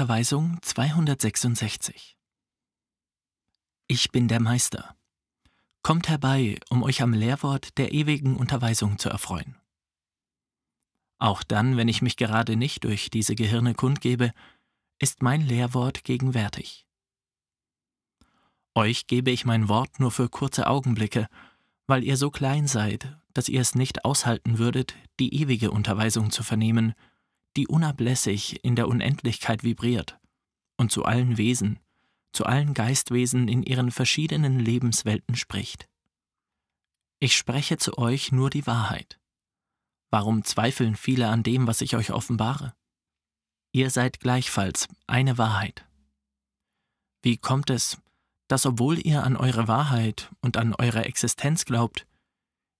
Unterweisung 266 Ich bin der Meister. Kommt herbei, um euch am Lehrwort der ewigen Unterweisung zu erfreuen. Auch dann, wenn ich mich gerade nicht durch diese Gehirne kundgebe, ist mein Lehrwort gegenwärtig. Euch gebe ich mein Wort nur für kurze Augenblicke, weil ihr so klein seid, dass ihr es nicht aushalten würdet, die ewige Unterweisung zu vernehmen, die unablässig in der Unendlichkeit vibriert und zu allen Wesen, zu allen Geistwesen in ihren verschiedenen Lebenswelten spricht. Ich spreche zu euch nur die Wahrheit. Warum zweifeln viele an dem, was ich euch offenbare? Ihr seid gleichfalls eine Wahrheit. Wie kommt es, dass obwohl ihr an eure Wahrheit und an eure Existenz glaubt,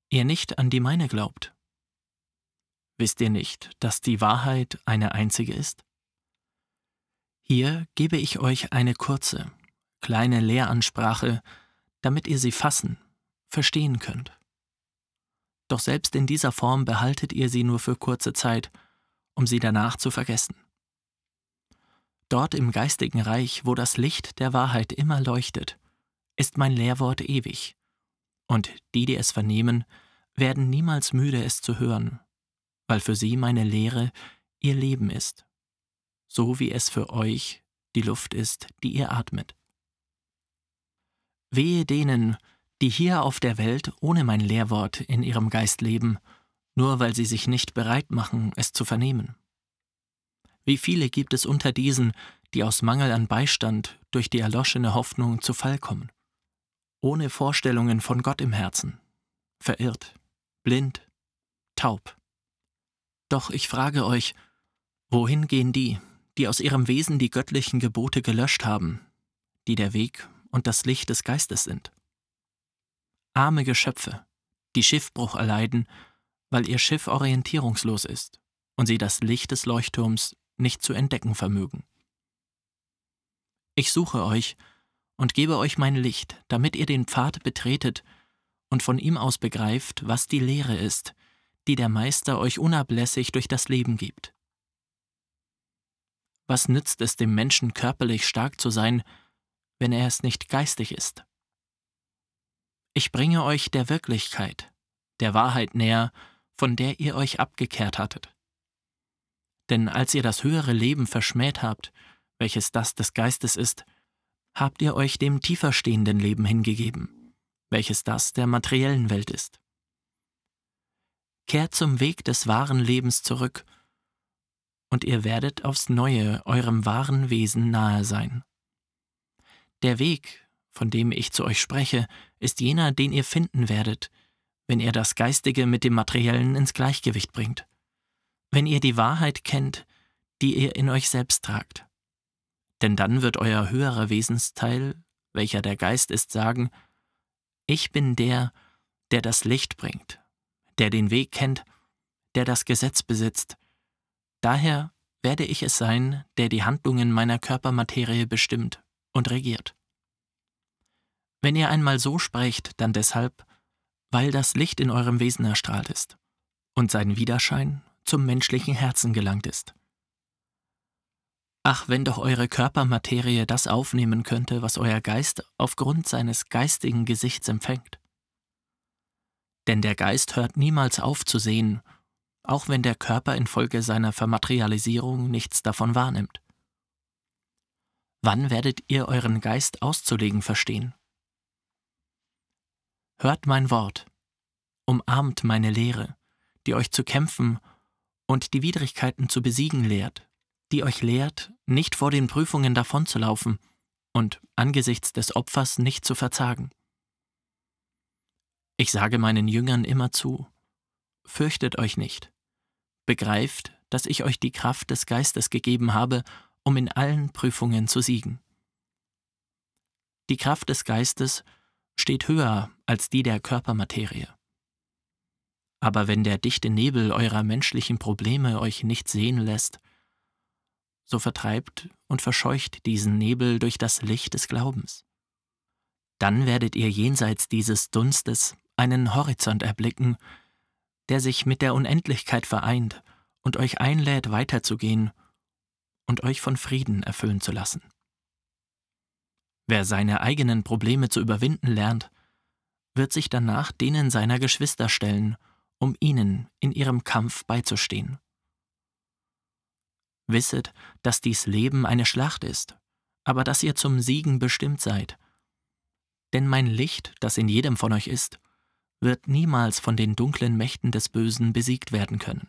ihr nicht an die meine glaubt? Wisst ihr nicht, dass die Wahrheit eine einzige ist? Hier gebe ich euch eine kurze, kleine Lehransprache, damit ihr sie fassen, verstehen könnt. Doch selbst in dieser Form behaltet ihr sie nur für kurze Zeit, um sie danach zu vergessen. Dort im geistigen Reich, wo das Licht der Wahrheit immer leuchtet, ist mein Lehrwort ewig, und die, die es vernehmen, werden niemals müde, es zu hören, weil für sie meine Lehre ihr Leben ist, so wie es für euch die Luft ist, die ihr atmet. Wehe denen, die hier auf der Welt ohne mein Lehrwort in ihrem Geist leben, nur weil sie sich nicht bereit machen, es zu vernehmen. Wie viele gibt es unter diesen, die aus Mangel an Beistand durch die erloschene Hoffnung zu Fall kommen? Ohne Vorstellungen von Gott im Herzen, verirrt, blind, taub. Doch ich frage euch, wohin gehen die, die aus ihrem Wesen die göttlichen Gebote gelöscht haben, die der Weg und das Licht des Geistes sind? Arme Geschöpfe, die Schiffbruch erleiden, weil ihr Schiff orientierungslos ist und sie das Licht des Leuchtturms nicht zu entdecken vermögen. Ich suche euch und gebe euch mein Licht, damit ihr den Pfad betretet und von ihm aus begreift, was die Lehre ist, die der Meister euch unablässig durch das Leben gibt. Was nützt es dem Menschen körperlich stark zu sein, wenn er es nicht geistig ist? Ich bringe euch der Wirklichkeit, der Wahrheit näher, von der ihr euch abgekehrt hattet. Denn als ihr das höhere Leben verschmäht habt, welches das des Geistes ist, habt ihr euch dem tiefer stehenden Leben hingegeben, welches das der materiellen Welt ist. Kehrt zum Weg des wahren Lebens zurück, und ihr werdet aufs neue eurem wahren Wesen nahe sein. Der Weg, von dem ich zu euch spreche, ist jener, den ihr finden werdet, wenn ihr das Geistige mit dem Materiellen ins Gleichgewicht bringt, wenn ihr die Wahrheit kennt, die ihr in euch selbst tragt. Denn dann wird euer höherer Wesensteil, welcher der Geist ist, sagen, ich bin der, der das Licht bringt, der den Weg kennt, der das Gesetz besitzt. Daher werde ich es sein, der die Handlungen meiner Körpermaterie bestimmt und regiert. Wenn ihr einmal so sprecht, dann deshalb, weil das Licht in eurem Wesen erstrahlt ist und sein Widerschein zum menschlichen Herzen gelangt ist. Ach, wenn doch eure Körpermaterie das aufnehmen könnte, was euer Geist aufgrund seines geistigen Gesichts empfängt. Denn der Geist hört niemals auf zu sehen, auch wenn der Körper infolge seiner Vermaterialisierung nichts davon wahrnimmt. Wann werdet ihr euren Geist auszulegen verstehen? Hört mein Wort, umarmt meine Lehre, die euch zu kämpfen und die Widrigkeiten zu besiegen lehrt, die euch lehrt, nicht vor den Prüfungen davonzulaufen und angesichts des Opfers nicht zu verzagen. Ich sage meinen Jüngern immer zu, fürchtet euch nicht, begreift, dass ich euch die Kraft des Geistes gegeben habe, um in allen Prüfungen zu siegen. Die Kraft des Geistes steht höher als die der Körpermaterie. Aber wenn der dichte Nebel eurer menschlichen Probleme euch nicht sehen lässt, so vertreibt und verscheucht diesen Nebel durch das Licht des Glaubens. Dann werdet ihr jenseits dieses Dunstes einen Horizont erblicken, der sich mit der Unendlichkeit vereint und euch einlädt, weiterzugehen und euch von Frieden erfüllen zu lassen. Wer seine eigenen Probleme zu überwinden lernt, wird sich danach denen seiner Geschwister stellen, um ihnen in ihrem Kampf beizustehen. Wisset, dass dies Leben eine Schlacht ist, aber dass ihr zum Siegen bestimmt seid. Denn mein Licht, das in jedem von euch ist, wird niemals von den dunklen Mächten des Bösen besiegt werden können.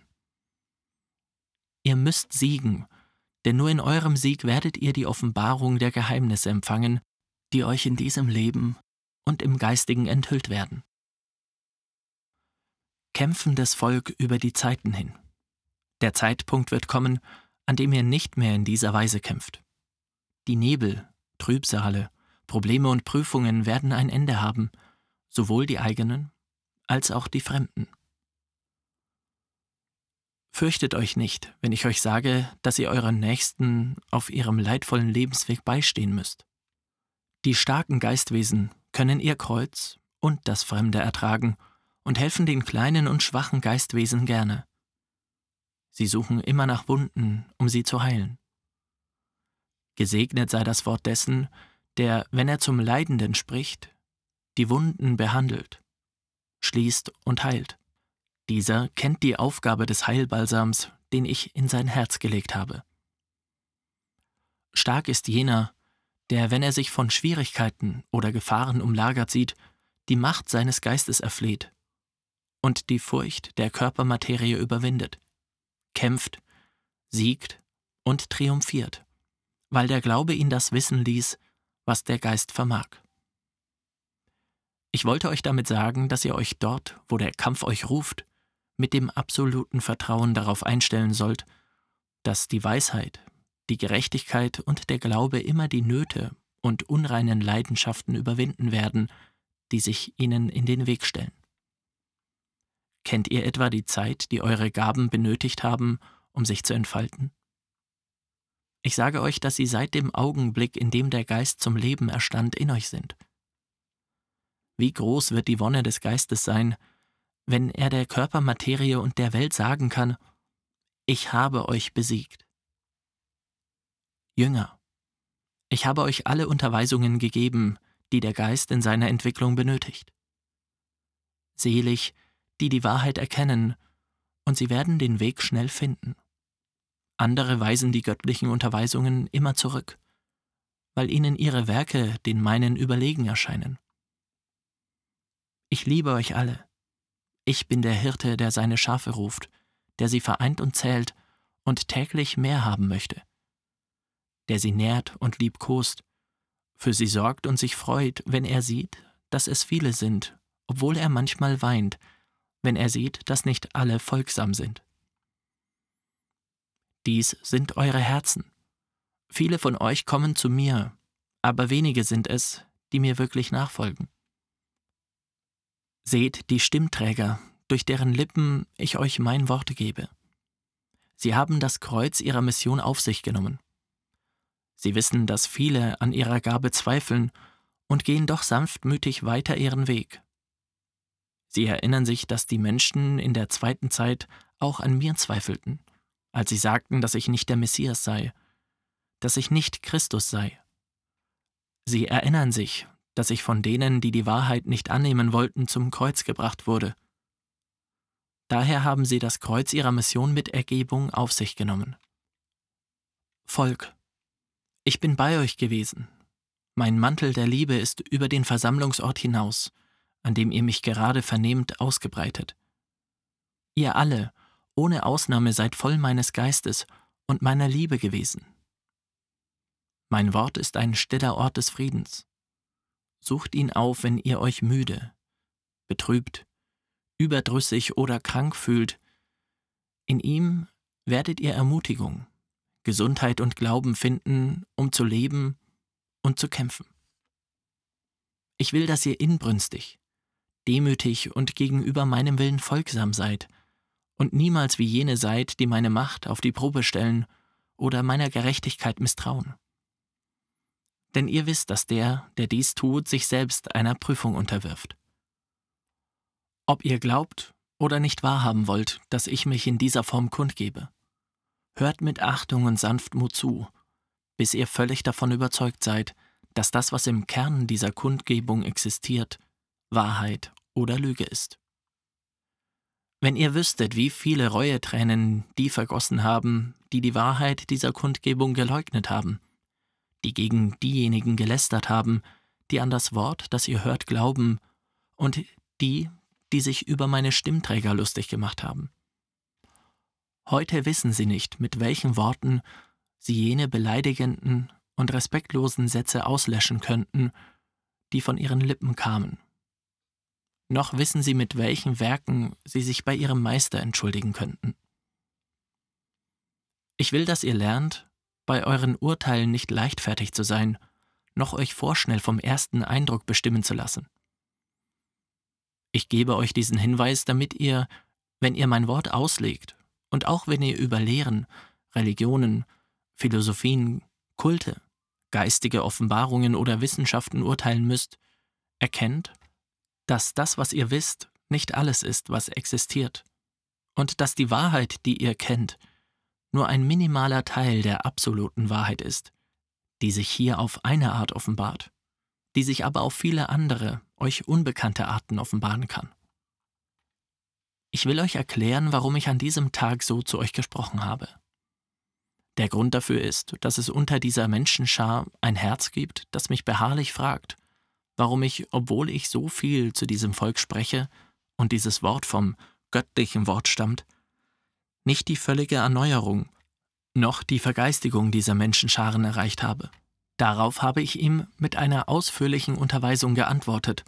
Ihr müsst siegen, denn nur in eurem Sieg werdet ihr die Offenbarung der Geheimnisse empfangen, die euch in diesem Leben und im Geistigen enthüllt werden. Kämpfendes Volk über die Zeiten hin. Der Zeitpunkt wird kommen, an dem ihr nicht mehr in dieser Weise kämpft. Die Nebel, Trübsale, Probleme und Prüfungen werden ein Ende haben, sowohl die eigenen als auch die fremden. Fürchtet euch nicht, wenn ich euch sage, dass ihr euren Nächsten auf ihrem leidvollen Lebensweg beistehen müsst. Die starken Geistwesen können ihr Kreuz und das Fremde ertragen und helfen den kleinen und schwachen Geistwesen gerne. Sie suchen immer nach Wunden, um sie zu heilen. Gesegnet sei das Wort dessen, der, wenn er zum Leidenden spricht, die Wunden behandelt, schließt und heilt. Dieser kennt die Aufgabe des Heilbalsams, den ich in sein Herz gelegt habe. Stark ist jener, der, wenn er sich von Schwierigkeiten oder Gefahren umlagert sieht, die Macht seines Geistes erfleht und die Furcht der Körpermaterie überwindet, kämpft, siegt und triumphiert, weil der Glaube ihn das wissen ließ, was der Geist vermag. Ich wollte euch damit sagen, dass ihr euch dort, wo der Kampf euch ruft, mit dem absoluten Vertrauen darauf einstellen sollt, dass die Weisheit, die Gerechtigkeit und der Glaube immer die Nöte und unreinen Leidenschaften überwinden werden, die sich ihnen in den Weg stellen. Kennt ihr etwa die Zeit, die eure Gaben benötigt haben, um sich zu entfalten? Ich sage euch, dass sie seit dem Augenblick, in dem der Geist zum Leben erstand, in euch sind. Wie groß wird die Wonne des Geistes sein, wenn er der Körpermaterie und der Welt sagen kann, ich habe euch besiegt. Jünger, ich habe euch alle Unterweisungen gegeben, die der Geist in seiner Entwicklung benötigt. Selig, die die Wahrheit erkennen, und sie werden den Weg schnell finden. Andere weisen die göttlichen Unterweisungen immer zurück, weil ihnen ihre Werke den meinen überlegen erscheinen. Ich liebe euch alle. Ich bin der Hirte, der seine Schafe ruft, der sie vereint und zählt und täglich mehr haben möchte der sie nährt und liebkost, für sie sorgt und sich freut, wenn er sieht, dass es viele sind, obwohl er manchmal weint, wenn er sieht, dass nicht alle folgsam sind. Dies sind eure Herzen. Viele von euch kommen zu mir, aber wenige sind es, die mir wirklich nachfolgen. Seht die Stimmträger, durch deren Lippen ich euch mein Wort gebe. Sie haben das Kreuz ihrer Mission auf sich genommen. Sie wissen, dass viele an ihrer Gabe zweifeln und gehen doch sanftmütig weiter ihren Weg. Sie erinnern sich, dass die Menschen in der zweiten Zeit auch an mir zweifelten, als sie sagten, dass ich nicht der Messias sei, dass ich nicht Christus sei. Sie erinnern sich, dass ich von denen, die die Wahrheit nicht annehmen wollten, zum Kreuz gebracht wurde. Daher haben sie das Kreuz ihrer Mission mit Ergebung auf sich genommen. Volk, ich bin bei euch gewesen. Mein Mantel der Liebe ist über den Versammlungsort hinaus, an dem ihr mich gerade vernehmt, ausgebreitet. Ihr alle, ohne Ausnahme, seid voll meines Geistes und meiner Liebe gewesen. Mein Wort ist ein stiller Ort des Friedens. Sucht ihn auf, wenn ihr euch müde, betrübt, überdrüssig oder krank fühlt. In ihm werdet ihr Ermutigung. Gesundheit und Glauben finden, um zu leben und zu kämpfen. Ich will, dass ihr inbrünstig, demütig und gegenüber meinem Willen folgsam seid und niemals wie jene seid, die meine Macht auf die Probe stellen oder meiner Gerechtigkeit misstrauen. Denn ihr wisst, dass der, der dies tut, sich selbst einer Prüfung unterwirft. Ob ihr glaubt oder nicht wahrhaben wollt, dass ich mich in dieser Form kundgebe. Hört mit Achtung und Sanftmut zu, bis ihr völlig davon überzeugt seid, dass das, was im Kern dieser Kundgebung existiert, Wahrheit oder Lüge ist. Wenn ihr wüsstet, wie viele Reuetränen die vergossen haben, die die Wahrheit dieser Kundgebung geleugnet haben, die gegen diejenigen gelästert haben, die an das Wort, das ihr hört, glauben, und die, die sich über meine Stimmträger lustig gemacht haben. Heute wissen sie nicht, mit welchen Worten sie jene beleidigenden und respektlosen Sätze auslöschen könnten, die von ihren Lippen kamen. Noch wissen sie, mit welchen Werken sie sich bei ihrem Meister entschuldigen könnten. Ich will, dass ihr lernt, bei euren Urteilen nicht leichtfertig zu sein, noch euch vorschnell vom ersten Eindruck bestimmen zu lassen. Ich gebe euch diesen Hinweis, damit ihr, wenn ihr mein Wort auslegt, und auch wenn ihr über Lehren, Religionen, Philosophien, Kulte, geistige Offenbarungen oder Wissenschaften urteilen müsst, erkennt, dass das, was ihr wisst, nicht alles ist, was existiert, und dass die Wahrheit, die ihr kennt, nur ein minimaler Teil der absoluten Wahrheit ist, die sich hier auf eine Art offenbart, die sich aber auf viele andere, euch unbekannte Arten offenbaren kann. Ich will euch erklären, warum ich an diesem Tag so zu euch gesprochen habe. Der Grund dafür ist, dass es unter dieser Menschenschar ein Herz gibt, das mich beharrlich fragt, warum ich, obwohl ich so viel zu diesem Volk spreche und dieses Wort vom göttlichen Wort stammt, nicht die völlige Erneuerung, noch die Vergeistigung dieser Menschenscharen erreicht habe. Darauf habe ich ihm mit einer ausführlichen Unterweisung geantwortet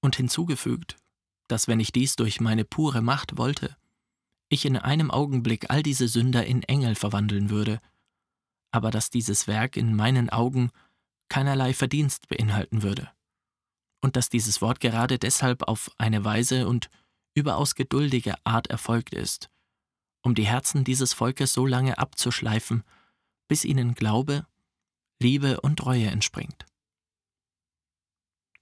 und hinzugefügt, dass wenn ich dies durch meine pure Macht wollte, ich in einem Augenblick all diese Sünder in Engel verwandeln würde, aber dass dieses Werk in meinen Augen keinerlei Verdienst beinhalten würde, und dass dieses Wort gerade deshalb auf eine weise und überaus geduldige Art erfolgt ist, um die Herzen dieses Volkes so lange abzuschleifen, bis ihnen Glaube, Liebe und Reue entspringt.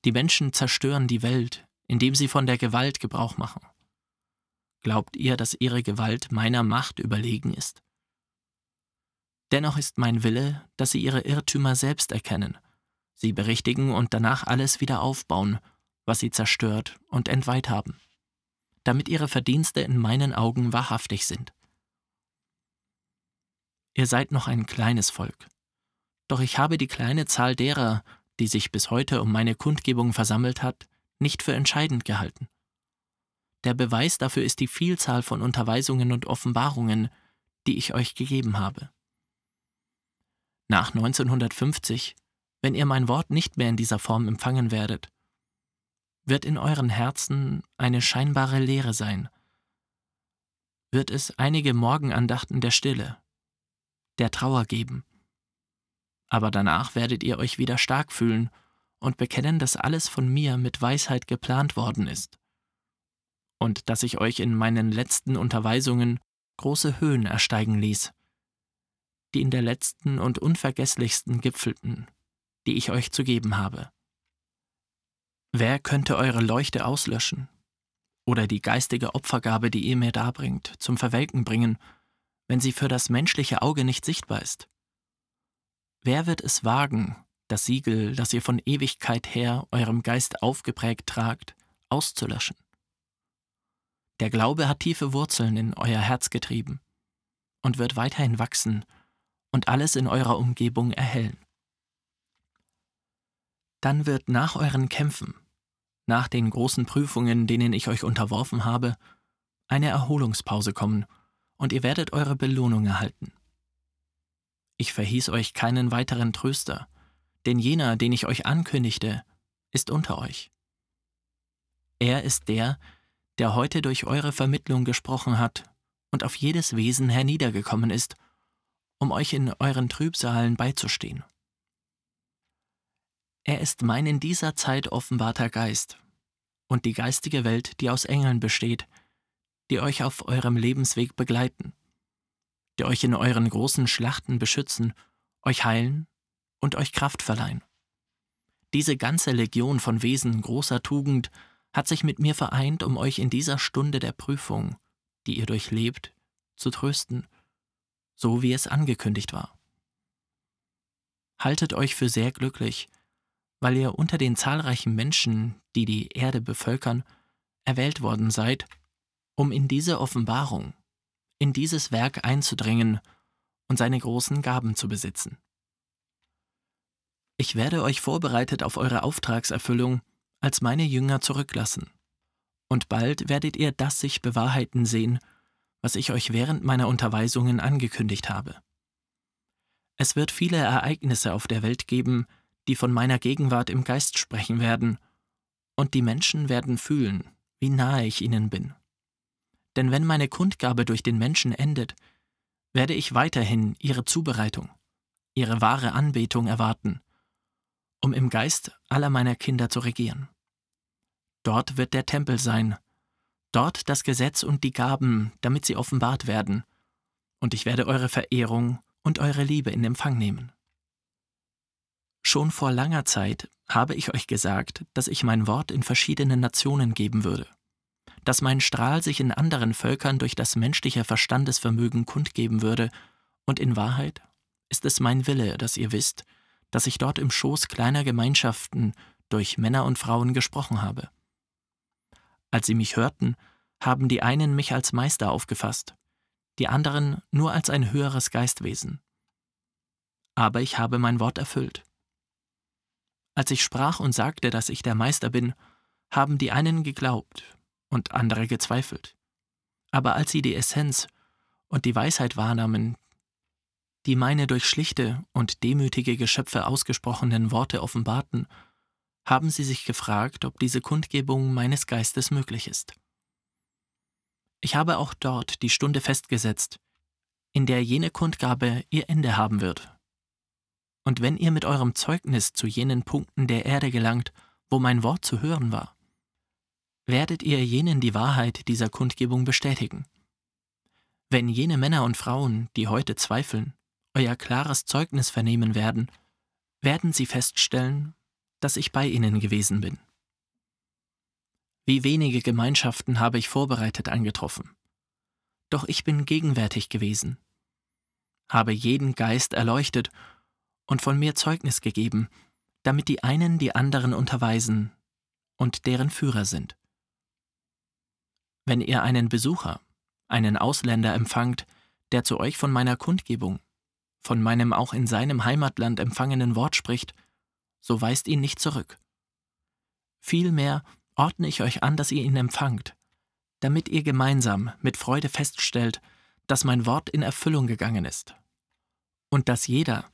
Die Menschen zerstören die Welt, indem sie von der Gewalt Gebrauch machen. Glaubt ihr, dass ihre Gewalt meiner Macht überlegen ist? Dennoch ist mein Wille, dass sie ihre Irrtümer selbst erkennen, sie berichtigen und danach alles wieder aufbauen, was sie zerstört und entweiht haben, damit ihre Verdienste in meinen Augen wahrhaftig sind. Ihr seid noch ein kleines Volk, doch ich habe die kleine Zahl derer, die sich bis heute um meine Kundgebung versammelt hat, nicht für entscheidend gehalten. Der Beweis dafür ist die Vielzahl von Unterweisungen und Offenbarungen, die ich euch gegeben habe. Nach 1950, wenn ihr mein Wort nicht mehr in dieser Form empfangen werdet, wird in euren Herzen eine scheinbare Leere sein, wird es einige Morgenandachten der Stille, der Trauer geben. Aber danach werdet ihr euch wieder stark fühlen und bekennen, dass alles von mir mit Weisheit geplant worden ist und dass ich euch in meinen letzten Unterweisungen große Höhen ersteigen ließ, die in der letzten und unvergesslichsten gipfelten, die ich euch zu geben habe. Wer könnte eure Leuchte auslöschen oder die geistige Opfergabe, die ihr mir darbringt, zum Verwelken bringen, wenn sie für das menschliche Auge nicht sichtbar ist? Wer wird es wagen, das Siegel, das ihr von Ewigkeit her eurem Geist aufgeprägt tragt, auszulöschen? Der Glaube hat tiefe Wurzeln in euer Herz getrieben und wird weiterhin wachsen und alles in eurer Umgebung erhellen. Dann wird nach euren Kämpfen, nach den großen Prüfungen, denen ich euch unterworfen habe, eine Erholungspause kommen und ihr werdet eure Belohnung erhalten. Ich verhieß euch keinen weiteren Tröster, denn jener, den ich euch ankündigte, ist unter euch. Er ist der, der heute durch eure Vermittlung gesprochen hat und auf jedes Wesen herniedergekommen ist, um euch in euren Trübsalen beizustehen. Er ist mein in dieser Zeit offenbarter Geist und die geistige Welt, die aus Engeln besteht, die euch auf eurem Lebensweg begleiten, die euch in euren großen Schlachten beschützen, euch heilen und euch Kraft verleihen. Diese ganze Legion von Wesen großer Tugend hat sich mit mir vereint, um euch in dieser Stunde der Prüfung, die ihr durchlebt, zu trösten so wie es angekündigt war. Haltet euch für sehr glücklich, weil ihr unter den zahlreichen Menschen, die die Erde bevölkern, erwählt worden seid, um in diese Offenbarung, in dieses Werk einzudringen und seine großen Gaben zu besitzen. Ich werde euch vorbereitet auf eure Auftragserfüllung als meine Jünger zurücklassen. Und bald werdet ihr das sich bewahrheiten sehen, was ich euch während meiner Unterweisungen angekündigt habe. Es wird viele Ereignisse auf der Welt geben, die von meiner Gegenwart im Geist sprechen werden, und die Menschen werden fühlen, wie nahe ich ihnen bin. Denn wenn meine Kundgabe durch den Menschen endet, werde ich weiterhin ihre Zubereitung, ihre wahre Anbetung erwarten, um im Geist aller meiner Kinder zu regieren. Dort wird der Tempel sein, dort das Gesetz und die Gaben, damit sie offenbart werden, und ich werde eure Verehrung und eure Liebe in Empfang nehmen. Schon vor langer Zeit habe ich euch gesagt, dass ich mein Wort in verschiedenen Nationen geben würde, dass mein Strahl sich in anderen Völkern durch das menschliche Verstandesvermögen kundgeben würde, und in Wahrheit ist es mein Wille, dass ihr wisst, dass ich dort im Schoß kleiner Gemeinschaften durch Männer und Frauen gesprochen habe. Als sie mich hörten, haben die einen mich als Meister aufgefasst, die anderen nur als ein höheres Geistwesen. Aber ich habe mein Wort erfüllt. Als ich sprach und sagte, dass ich der Meister bin, haben die einen geglaubt und andere gezweifelt. Aber als sie die Essenz und die Weisheit wahrnahmen, die meine durch schlichte und demütige Geschöpfe ausgesprochenen Worte offenbarten, haben sie sich gefragt, ob diese Kundgebung meines Geistes möglich ist. Ich habe auch dort die Stunde festgesetzt, in der jene Kundgabe ihr Ende haben wird und wenn ihr mit eurem Zeugnis zu jenen Punkten der Erde gelangt, wo mein Wort zu hören war, werdet ihr jenen die Wahrheit dieser Kundgebung bestätigen. Wenn jene Männer und Frauen, die heute zweifeln, euer klares Zeugnis vernehmen werden, werden sie feststellen, dass ich bei ihnen gewesen bin. Wie wenige Gemeinschaften habe ich vorbereitet angetroffen. Doch ich bin gegenwärtig gewesen, habe jeden Geist erleuchtet und von mir Zeugnis gegeben, damit die einen die anderen unterweisen und deren Führer sind. Wenn ihr einen Besucher, einen Ausländer empfangt, der zu euch von meiner Kundgebung, von meinem auch in seinem Heimatland empfangenen Wort spricht, so weist ihn nicht zurück. Vielmehr ordne ich euch an, dass ihr ihn empfangt, damit ihr gemeinsam mit Freude feststellt, dass mein Wort in Erfüllung gegangen ist, und dass jeder,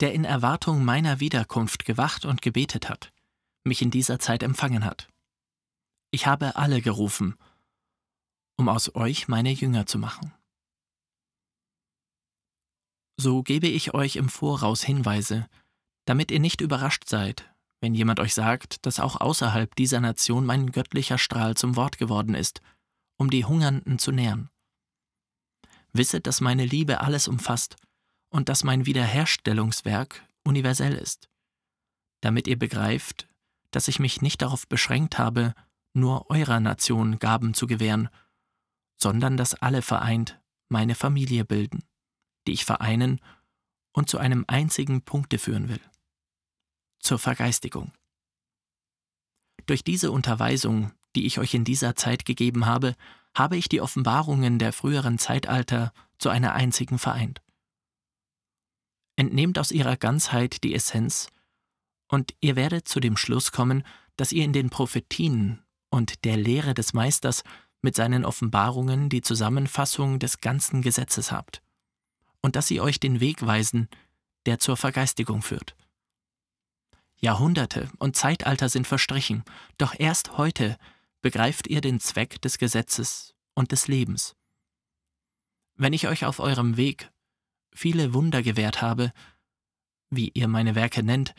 der in Erwartung meiner Wiederkunft gewacht und gebetet hat, mich in dieser Zeit empfangen hat. Ich habe alle gerufen, um aus euch meine Jünger zu machen. So gebe ich euch im Voraus Hinweise, damit ihr nicht überrascht seid, wenn jemand euch sagt, dass auch außerhalb dieser Nation mein göttlicher Strahl zum Wort geworden ist, um die Hungernden zu nähren. Wisset, dass meine Liebe alles umfasst und dass mein Wiederherstellungswerk universell ist, damit ihr begreift, dass ich mich nicht darauf beschränkt habe, nur eurer Nation Gaben zu gewähren, sondern dass alle vereint meine Familie bilden, die ich vereinen und zu einem einzigen Punkte führen will. Zur Vergeistigung. Durch diese Unterweisung, die ich euch in dieser Zeit gegeben habe, habe ich die Offenbarungen der früheren Zeitalter zu einer einzigen vereint entnehmt aus ihrer Ganzheit die Essenz, und ihr werdet zu dem Schluss kommen, dass ihr in den Prophetien und der Lehre des Meisters mit seinen Offenbarungen die Zusammenfassung des ganzen Gesetzes habt, und dass sie euch den Weg weisen, der zur Vergeistigung führt. Jahrhunderte und Zeitalter sind verstrichen, doch erst heute begreift ihr den Zweck des Gesetzes und des Lebens. Wenn ich euch auf eurem Weg viele Wunder gewährt habe, wie ihr meine Werke nennt,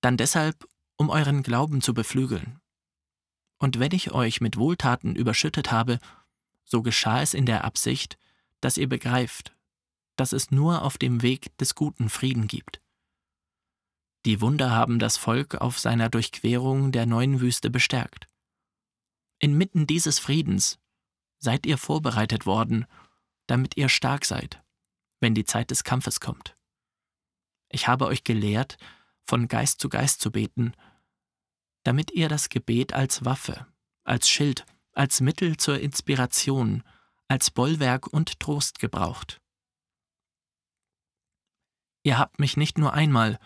dann deshalb, um euren Glauben zu beflügeln. Und wenn ich euch mit Wohltaten überschüttet habe, so geschah es in der Absicht, dass ihr begreift, dass es nur auf dem Weg des guten Frieden gibt. Die Wunder haben das Volk auf seiner Durchquerung der neuen Wüste bestärkt. Inmitten dieses Friedens seid ihr vorbereitet worden, damit ihr stark seid wenn die Zeit des Kampfes kommt. Ich habe euch gelehrt, von Geist zu Geist zu beten, damit ihr das Gebet als Waffe, als Schild, als Mittel zur Inspiration, als Bollwerk und Trost gebraucht. Ihr habt mich nicht nur einmal,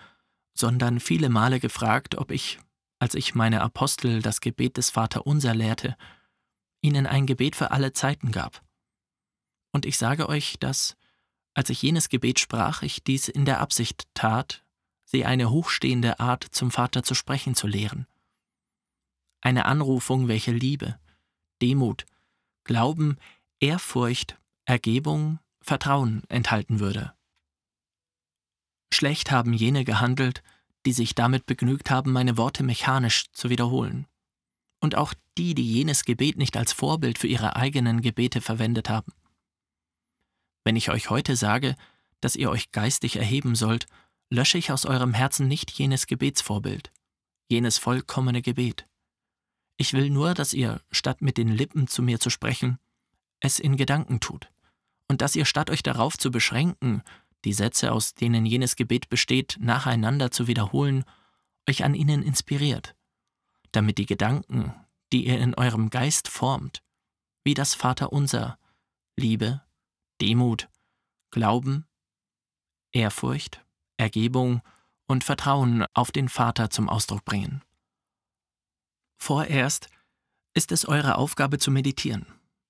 sondern viele Male gefragt, ob ich, als ich meine Apostel das Gebet des Vaterunser lehrte, ihnen ein Gebet für alle Zeiten gab. Und ich sage euch, dass, als ich jenes Gebet sprach, ich dies in der Absicht tat, sie eine hochstehende Art zum Vater zu sprechen zu lehren. Eine Anrufung, welche Liebe, Demut, Glauben, Ehrfurcht, Ergebung, Vertrauen enthalten würde. Schlecht haben jene gehandelt, die sich damit begnügt haben, meine Worte mechanisch zu wiederholen. Und auch die, die jenes Gebet nicht als Vorbild für ihre eigenen Gebete verwendet haben. Wenn ich euch heute sage, dass ihr euch geistig erheben sollt, lösche ich aus eurem Herzen nicht jenes Gebetsvorbild, jenes vollkommene Gebet. Ich will nur, dass ihr, statt mit den Lippen zu mir zu sprechen, es in Gedanken tut, und dass ihr, statt euch darauf zu beschränken, die Sätze, aus denen jenes Gebet besteht, nacheinander zu wiederholen, euch an ihnen inspiriert, damit die Gedanken, die ihr in eurem Geist formt, wie das Vaterunser, Liebe, Demut, Glauben, Ehrfurcht, Ergebung und Vertrauen auf den Vater zum Ausdruck bringen. Vorerst ist es eure Aufgabe zu meditieren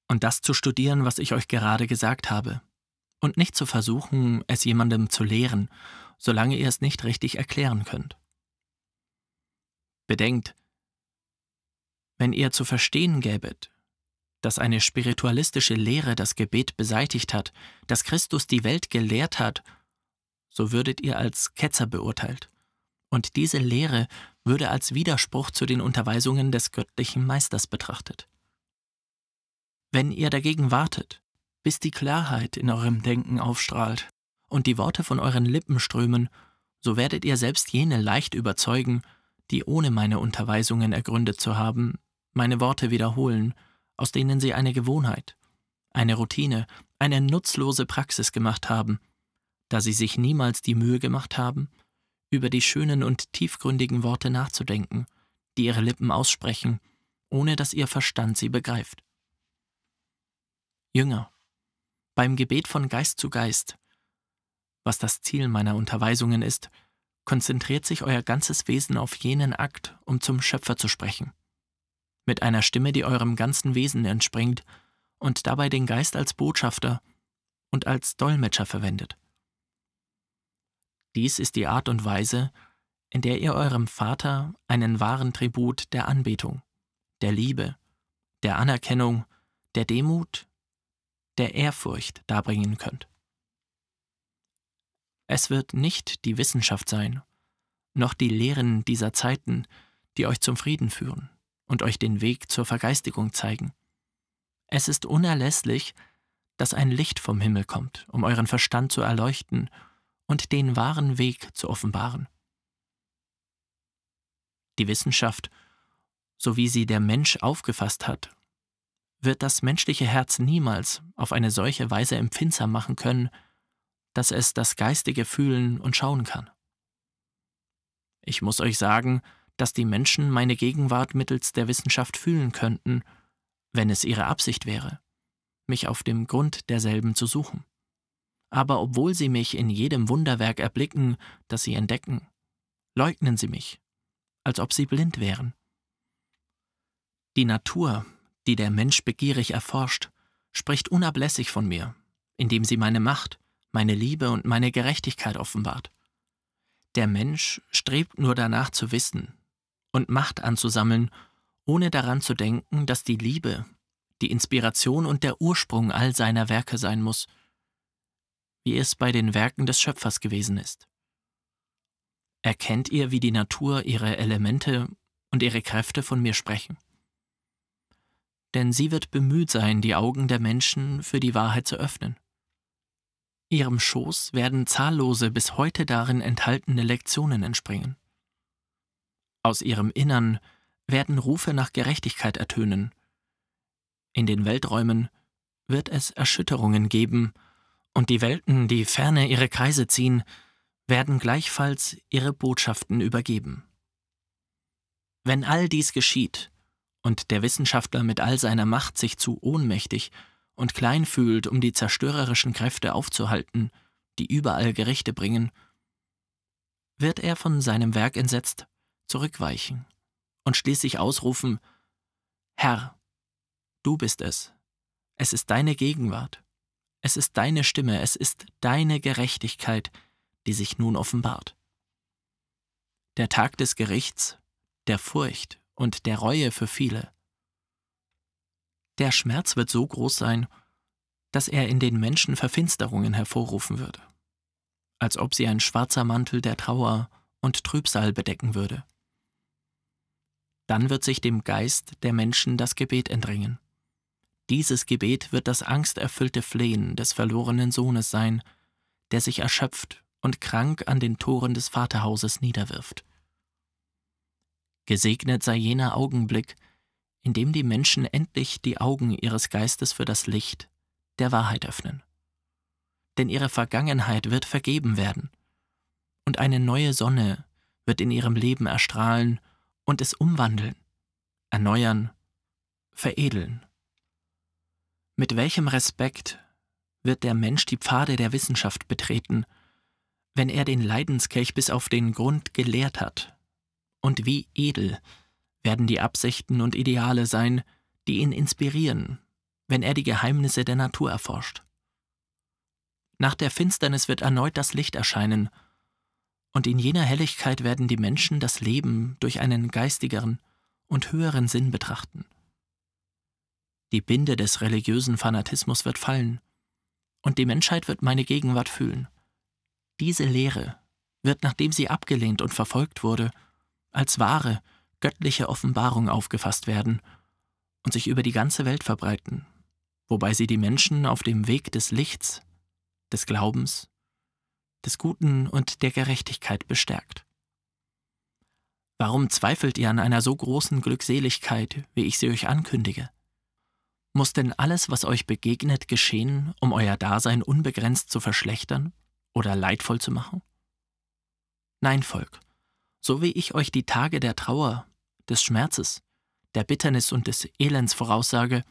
und das zu studieren, was ich euch gerade gesagt habe, und nicht zu versuchen, es jemandem zu lehren, solange ihr es nicht richtig erklären könnt. Bedenkt, wenn ihr zu verstehen gäbet, dass eine spiritualistische Lehre das Gebet beseitigt hat, dass Christus die Welt gelehrt hat, so würdet ihr als Ketzer beurteilt. Und diese Lehre würde als Widerspruch zu den Unterweisungen des göttlichen Meisters betrachtet. Wenn ihr dagegen wartet, bis die Klarheit in eurem Denken aufstrahlt und die Worte von euren Lippen strömen, so werdet ihr selbst jene leicht überzeugen, die ohne meine Unterweisungen ergründet zu haben, meine Worte wiederholen, aus denen sie eine Gewohnheit, eine Routine, eine nutzlose Praxis gemacht haben, da sie sich niemals die Mühe gemacht haben, über die schönen und tiefgründigen Worte nachzudenken, die ihre Lippen aussprechen, ohne dass ihr Verstand sie begreift. Jünger, beim Gebet von Geist zu Geist, was das Ziel meiner Unterweisungen ist, konzentriert sich euer ganzes Wesen auf jenen Akt, um zum Schöpfer zu sprechen. Mit einer Stimme, die eurem ganzen Wesen entspringt und dabei den Geist als Botschafter und als Dolmetscher verwendet. Dies ist die Art und Weise, in der ihr eurem Vater einen wahren Tribut der Anbetung, der Liebe, der Anerkennung, der Demut der Ehrfurcht darbringen könnt. Es wird nicht die Wissenschaft sein, noch die Lehren dieser Zeiten, die euch zum Frieden führen und euch den Weg zur Vergeistigung zeigen. Es ist unerlässlich, dass ein Licht vom Himmel kommt, um euren Verstand zu erleuchten und den wahren Weg zu offenbaren. Die Wissenschaft, so wie sie der Mensch aufgefasst hat wird das menschliche Herz niemals auf eine solche Weise empfindsam machen können, dass es das geistige fühlen und schauen kann. Ich muss euch sagen, dass die Menschen meine Gegenwart mittels der Wissenschaft fühlen könnten, wenn es ihre Absicht wäre, mich auf dem Grund derselben zu suchen. Aber obwohl sie mich in jedem Wunderwerk erblicken, das sie entdecken, leugnen sie mich, als ob sie blind wären. Die Natur die der Mensch begierig erforscht, spricht unablässig von mir, indem sie meine Macht, meine Liebe und meine Gerechtigkeit offenbart. Der Mensch strebt nur danach zu wissen und Macht anzusammeln, ohne daran zu denken, dass die Liebe, die Inspiration und der Ursprung all seiner Werke sein muss, wie es bei den Werken des Schöpfers gewesen ist. Erkennt ihr, wie die Natur ihre Elemente und ihre Kräfte von mir sprechen? denn sie wird bemüht sein, die Augen der Menschen für die Wahrheit zu öffnen. Ihrem Schoß werden zahllose bis heute darin enthaltene Lektionen entspringen. Aus ihrem Innern werden Rufe nach Gerechtigkeit ertönen. In den Welträumen wird es Erschütterungen geben, Und die Welten, die ferne ihre Kreise ziehen, werden gleichfalls ihre Botschaften übergeben. Wenn all dies geschieht und der Wissenschaftler mit all seiner Macht sich zu ohnmächtig und klein fühlt, um die zerstörerischen Kräfte aufzuhalten, die überall Gerichte bringen, wird er von seinem Werk entsetzt zurückweichen und schließlich ausrufen Herr, du bist es, es ist deine Gegenwart, es ist deine Stimme, es ist deine Gerechtigkeit, die sich nun offenbart. Der Tag des Gerichts, der Furcht und der Reue für viele. Der Schmerz wird so groß sein, dass er in den Menschen Verfinsterungen hervorrufen würde, als ob sie ein schwarzer Mantel der Trauer und Trübsal bedecken würde. Dann wird sich dem Geist der Menschen das Gebet entringen. Dieses Gebet wird das angsterfüllte Flehen des verlorenen Sohnes sein, der sich erschöpft und krank an den Toren des Vaterhauses niederwirft. Gesegnet sei jener Augenblick, in dem die Menschen endlich die Augen ihres Geistes für das Licht der Wahrheit öffnen. Denn ihre Vergangenheit wird vergeben werden, und eine neue Sonne wird in ihrem Leben erstrahlen und es umwandeln, erneuern, veredeln. Mit welchem Respekt wird der Mensch die Pfade der Wissenschaft betreten, wenn er den Leidenskelch bis auf den Grund geleert hat? Und wie edel werden die Absichten und Ideale sein, die ihn inspirieren, wenn er die Geheimnisse der Natur erforscht. Nach der Finsternis wird erneut das Licht erscheinen, und in jener Helligkeit werden die Menschen das Leben durch einen geistigeren und höheren Sinn betrachten. Die Binde des religiösen Fanatismus wird fallen, und die Menschheit wird meine Gegenwart fühlen. Diese Lehre wird, nachdem sie abgelehnt und verfolgt wurde, als wahre, göttliche Offenbarung aufgefasst werden und sich über die ganze Welt verbreiten, wobei sie die Menschen auf dem Weg des Lichts, des Glaubens des Guten und der Gerechtigkeit bestärkt. Warum zweifelt ihr an einer so großen Glückseligkeit, wie ich sie euch ankündige? Muss denn alles, was euch begegnet, geschehen, um euer Dasein unbegrenzt zu verschlechtern oder leidvoll zu machen? Nein, Volk, so wie ich euch die Tage der Trauer, des Schmerzes, der Bitternis und des Elends voraussage,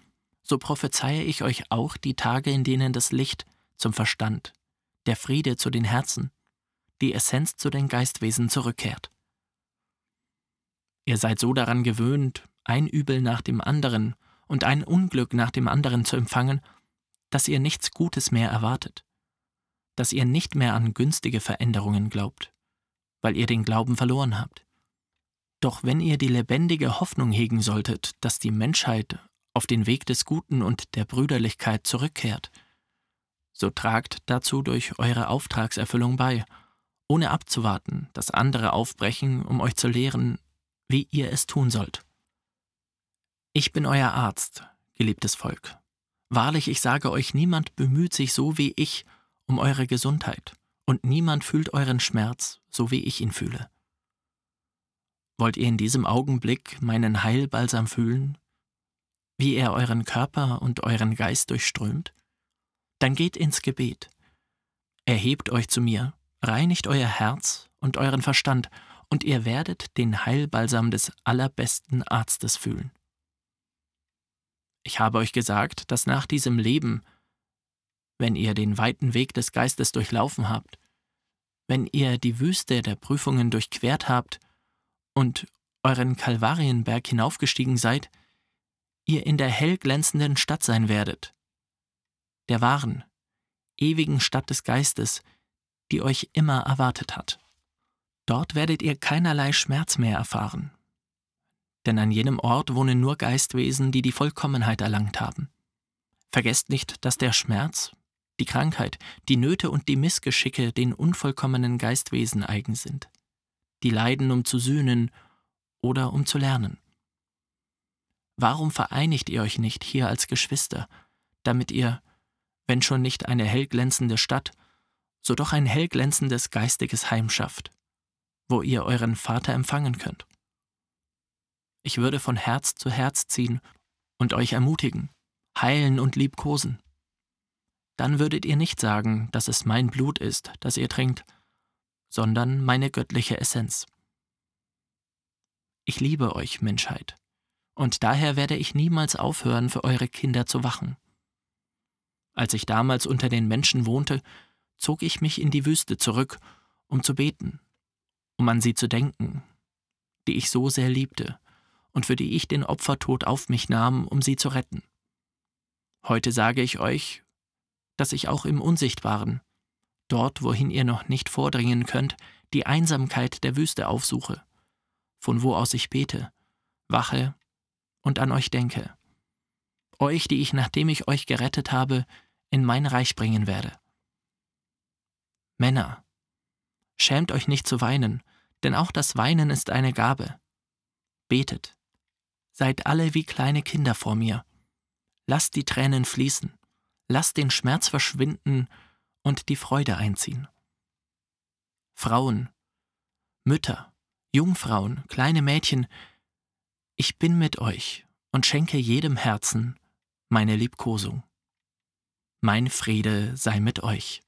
so prophezeie ich euch auch die Tage, in denen das Licht zum Verstand, der Friede zu den Herzen, die Essenz zu den Geistwesen zurückkehrt. Ihr seid so daran gewöhnt, ein Übel nach dem anderen und ein Unglück nach dem anderen zu empfangen, dass ihr nichts Gutes mehr erwartet, dass ihr nicht mehr an günstige Veränderungen glaubt, weil ihr den Glauben verloren habt. Doch wenn ihr die lebendige Hoffnung hegen solltet, dass die Menschheit auf den Weg des Guten und der Brüderlichkeit zurückkehrt, so tragt dazu durch eure Auftragserfüllung bei, ohne abzuwarten, dass andere aufbrechen, um euch zu lehren, wie ihr es tun sollt. Ich bin euer Arzt, geliebtes Volk. Wahrlich, ich sage euch, niemand bemüht sich so wie ich um eure Gesundheit, und niemand fühlt euren Schmerz, so wie ich ihn fühle. Wollt ihr in diesem Augenblick meinen Heilbalsam fühlen, wie er euren Körper und euren Geist durchströmt? dann geht ins Gebet. Erhebt euch zu mir, reinigt euer Herz und euren Verstand, und ihr werdet den Heilbalsam des allerbesten Arztes fühlen. Ich habe euch gesagt, dass nach diesem Leben, wenn ihr den weiten Weg des Geistes durchlaufen habt, wenn ihr die Wüste der Prüfungen durchquert habt und euren Kalvarienberg hinaufgestiegen seid, ihr in der hell glänzenden Stadt sein werdet, der wahren, ewigen Stadt des Geistes, die euch immer erwartet hat. Dort werdet ihr keinerlei Schmerz mehr erfahren, denn an jenem Ort wohnen nur Geistwesen, die die Vollkommenheit erlangt haben. Vergesst nicht, dass der Schmerz, die Krankheit, die Nöte und die Missgeschicke den unvollkommenen Geistwesen eigen sind. Die leiden, um zu sühnen oder um zu lernen. Warum vereinigt ihr euch nicht hier als Geschwister, damit ihr, wenn schon nicht eine hellglänzende Stadt, so doch ein hellglänzendes geistiges Heim schafft, wo ihr euren Vater empfangen könnt. Ich würde von Herz zu Herz ziehen und euch ermutigen, heilen und liebkosen. dann würdet ihr nicht sagen, dass es mein Blut ist, das ihr trinkt, sondern meine göttliche Essenz. Ich liebe euch, Menschheit, und daher werde ich niemals aufhören, für eure Kinder zu wachen. Als ich damals unter den Menschen wohnte, zog ich mich in die Wüste zurück, um zu beten, um an sie zu denken, die ich so sehr liebte und für die ich den Opfertod auf mich nahm, um sie zu retten. Heute sage ich euch, dass ich auch im Unsichtbaren, dort wohin ihr noch nicht vordringen könnt, die Einsamkeit der Wüste aufsuche, von wo aus ich bete, wache und an euch denke. Euch, die ich, nachdem ich euch gerettet habe, in mein Reich bringen werde. Männer, schämt euch nicht zu weinen, denn auch das Weinen ist eine Gabe. Betet. Seid alle wie kleine Kinder vor mir. Lasst die Tränen fließen. Lasst den Schmerz verschwinden und die Freude einziehen. Frauen, Mütter, Jungfrauen, kleine Mädchen, ich bin mit euch und schenke jedem Herzen meine Liebkosung. Mein Friede sei mit euch.